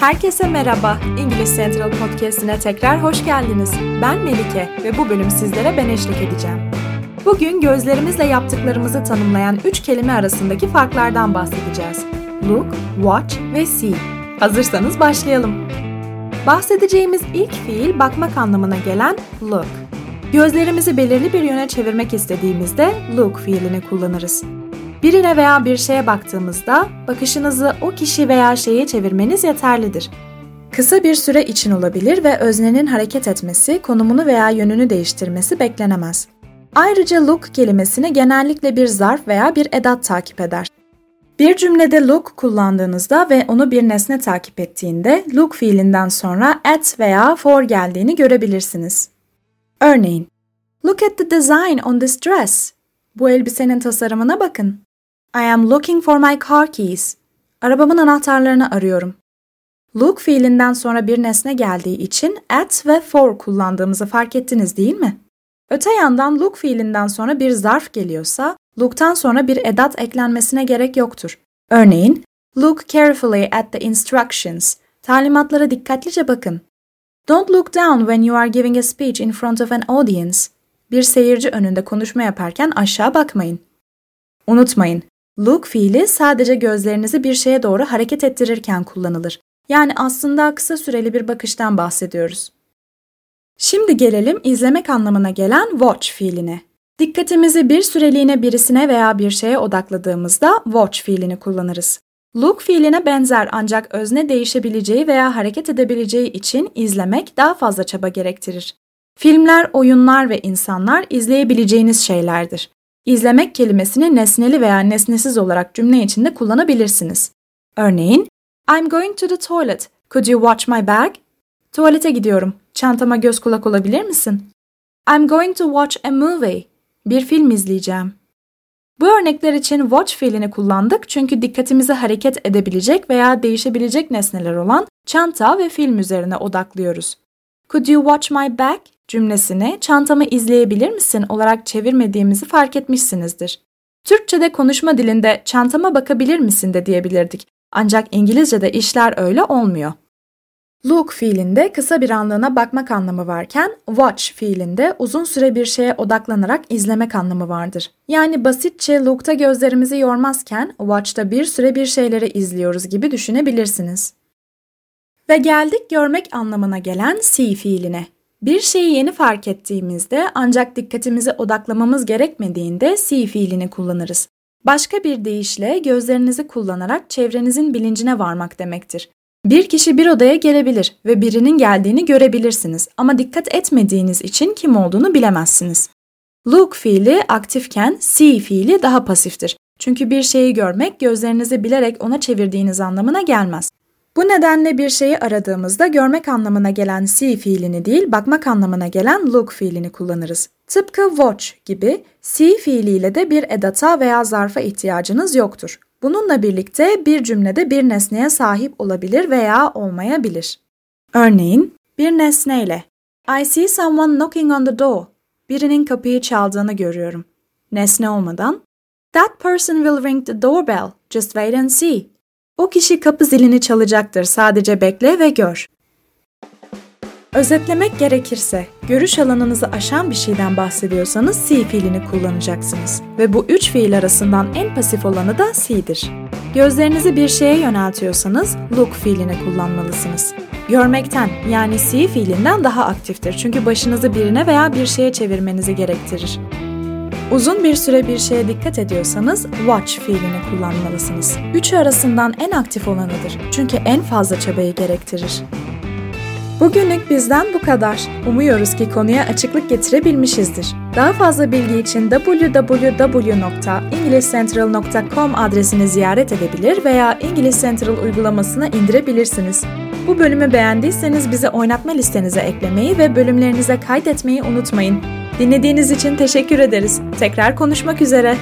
Herkese merhaba. İngiliz Central Podcast'ine tekrar hoş geldiniz. Ben Melike ve bu bölüm sizlere ben eşlik edeceğim. Bugün gözlerimizle yaptıklarımızı tanımlayan üç kelime arasındaki farklardan bahsedeceğiz. Look, watch ve see. Hazırsanız başlayalım. Bahsedeceğimiz ilk fiil bakmak anlamına gelen look. Gözlerimizi belirli bir yöne çevirmek istediğimizde look fiilini kullanırız. Birine veya bir şeye baktığımızda bakışınızı o kişi veya şeye çevirmeniz yeterlidir. Kısa bir süre için olabilir ve öznenin hareket etmesi, konumunu veya yönünü değiştirmesi beklenemez. Ayrıca look kelimesini genellikle bir zarf veya bir edat takip eder. Bir cümlede look kullandığınızda ve onu bir nesne takip ettiğinde look fiilinden sonra at veya for geldiğini görebilirsiniz. Örneğin, Look at the design on this dress. Bu elbisenin tasarımına bakın. I am looking for my car keys. Arabamın anahtarlarını arıyorum. Look fiilinden sonra bir nesne geldiği için at ve for kullandığımızı fark ettiniz değil mi? Öte yandan look fiilinden sonra bir zarf geliyorsa, look'tan sonra bir edat eklenmesine gerek yoktur. Örneğin, look carefully at the instructions. Talimatlara dikkatlice bakın. Don't look down when you are giving a speech in front of an audience. Bir seyirci önünde konuşma yaparken aşağı bakmayın. Unutmayın, Look fiili sadece gözlerinizi bir şeye doğru hareket ettirirken kullanılır. Yani aslında kısa süreli bir bakıştan bahsediyoruz. Şimdi gelelim izlemek anlamına gelen watch fiiline. Dikkatimizi bir süreliğine birisine veya bir şeye odakladığımızda watch fiilini kullanırız. Look fiiline benzer ancak özne değişebileceği veya hareket edebileceği için izlemek daha fazla çaba gerektirir. Filmler, oyunlar ve insanlar izleyebileceğiniz şeylerdir. İzlemek kelimesini nesneli veya nesnesiz olarak cümle içinde kullanabilirsiniz. Örneğin, I'm going to the toilet. Could you watch my bag? Tuvalete gidiyorum. Çantama göz kulak olabilir misin? I'm going to watch a movie. Bir film izleyeceğim. Bu örnekler için watch fiilini kullandık çünkü dikkatimizi hareket edebilecek veya değişebilecek nesneler olan çanta ve film üzerine odaklıyoruz. Could you watch my bag? Cümlesini çantamı izleyebilir misin olarak çevirmediğimizi fark etmişsinizdir. Türkçe'de konuşma dilinde çantama bakabilir misin de diyebilirdik. Ancak İngilizce'de işler öyle olmuyor. Look fiilinde kısa bir anlığına bakmak anlamı varken watch fiilinde uzun süre bir şeye odaklanarak izlemek anlamı vardır. Yani basitçe look'ta gözlerimizi yormazken watch'ta bir süre bir şeyleri izliyoruz gibi düşünebilirsiniz. Ve geldik görmek anlamına gelen see fiiline. Bir şeyi yeni fark ettiğimizde ancak dikkatimizi odaklamamız gerekmediğinde see fiilini kullanırız. Başka bir deyişle gözlerinizi kullanarak çevrenizin bilincine varmak demektir. Bir kişi bir odaya gelebilir ve birinin geldiğini görebilirsiniz ama dikkat etmediğiniz için kim olduğunu bilemezsiniz. Look fiili aktifken see fiili daha pasiftir. Çünkü bir şeyi görmek gözlerinizi bilerek ona çevirdiğiniz anlamına gelmez. Bu nedenle bir şeyi aradığımızda görmek anlamına gelen see fiilini değil, bakmak anlamına gelen look fiilini kullanırız. Tıpkı watch gibi see fiiliyle de bir edata veya zarfa ihtiyacınız yoktur. Bununla birlikte bir cümlede bir nesneye sahip olabilir veya olmayabilir. Örneğin bir nesneyle I see someone knocking on the door. Birinin kapıyı çaldığını görüyorum. Nesne olmadan That person will ring the doorbell. Just wait and see. O kişi kapı zilini çalacaktır. Sadece bekle ve gör. Özetlemek gerekirse, görüş alanınızı aşan bir şeyden bahsediyorsanız see fiilini kullanacaksınız. Ve bu üç fiil arasından en pasif olanı da see'dir. Gözlerinizi bir şeye yöneltiyorsanız look fiilini kullanmalısınız. Görmekten yani see fiilinden daha aktiftir çünkü başınızı birine veya bir şeye çevirmenizi gerektirir. Uzun bir süre bir şeye dikkat ediyorsanız watch fiilini kullanmalısınız. Üçü arasından en aktif olanıdır çünkü en fazla çabayı gerektirir. Bugünlük bizden bu kadar. Umuyoruz ki konuya açıklık getirebilmişizdir. Daha fazla bilgi için www.englishcentral.com adresini ziyaret edebilir veya İngiliz Central uygulamasını indirebilirsiniz. Bu bölümü beğendiyseniz bizi oynatma listenize eklemeyi ve bölümlerinize kaydetmeyi unutmayın. Dinlediğiniz için teşekkür ederiz. Tekrar konuşmak üzere.